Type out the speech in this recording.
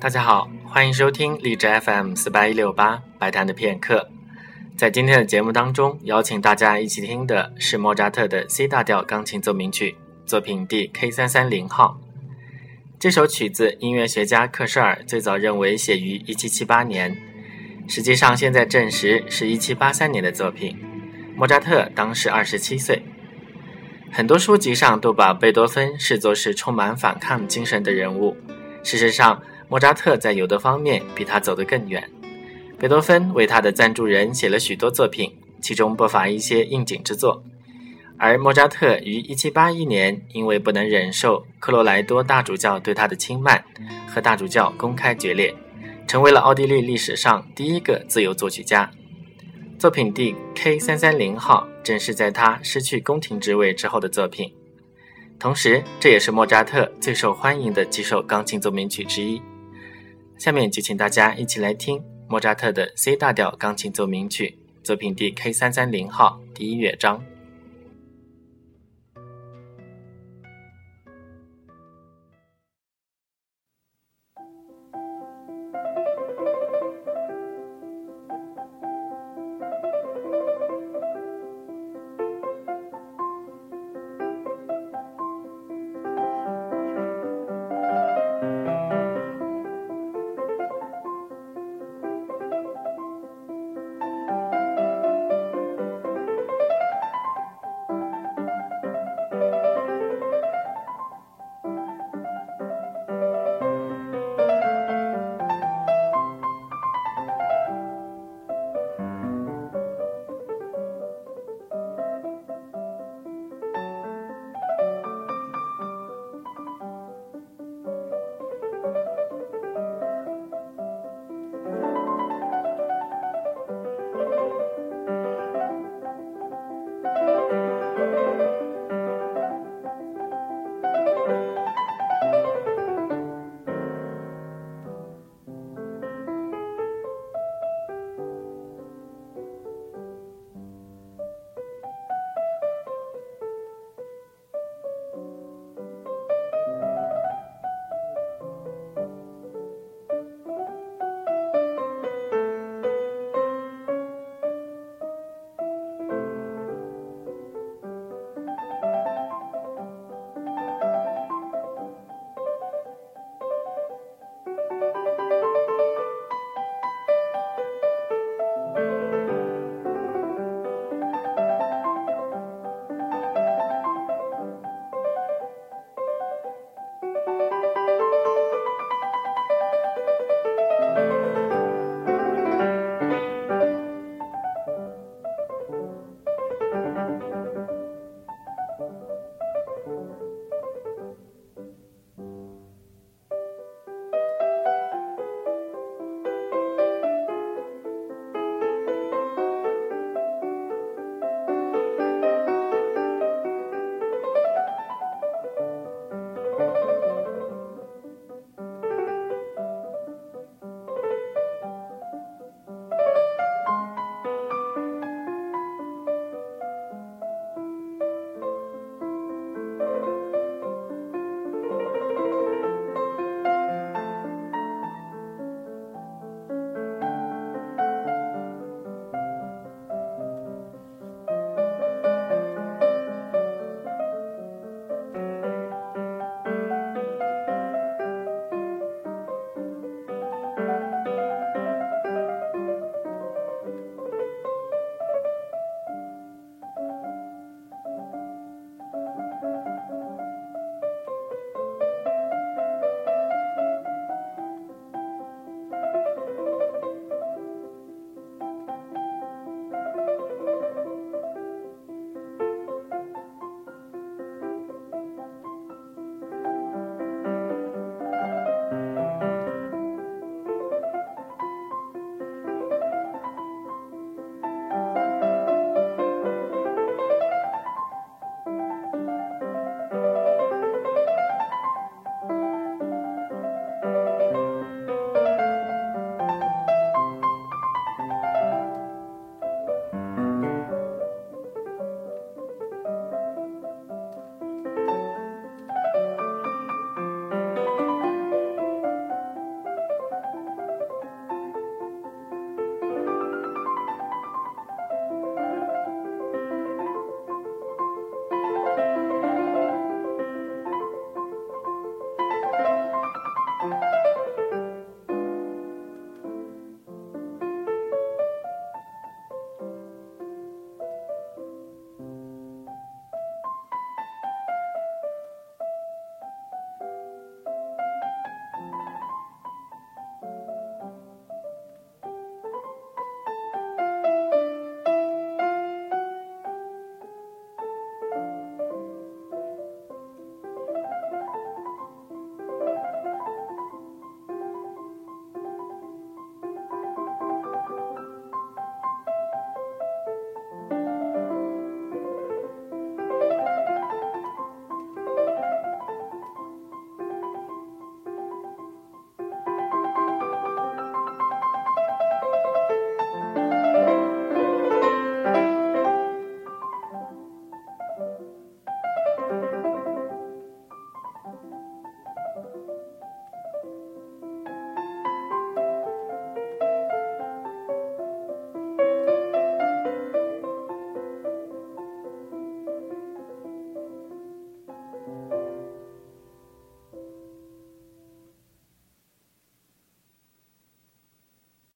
大家好，欢迎收听荔枝 FM 四八一六八白谈的片刻。在今天的节目当中，邀请大家一起听的是莫扎特的 C 大调钢琴奏鸣曲，作品第 K 三三零号。这首曲子，音乐学家克舍尔最早认为写于一七七八年，实际上现在证实是一七八三年的作品。莫扎特当时二十七岁。很多书籍上都把贝多芬视作是充满反抗精神的人物。事实上，莫扎特在有的方面比他走得更远。贝多芬为他的赞助人写了许多作品，其中不乏一些应景之作。而莫扎特于1781年因为不能忍受克罗莱多大主教对他的轻慢，和大主教公开决裂，成为了奥地利历史上第一个自由作曲家。作品第 K330 号正是在他失去宫廷职位之后的作品。同时，这也是莫扎特最受欢迎的几首钢琴奏鸣曲之一。下面就请大家一起来听莫扎特的 C 大调钢琴奏鸣曲作品第 K 三三零号第一乐章。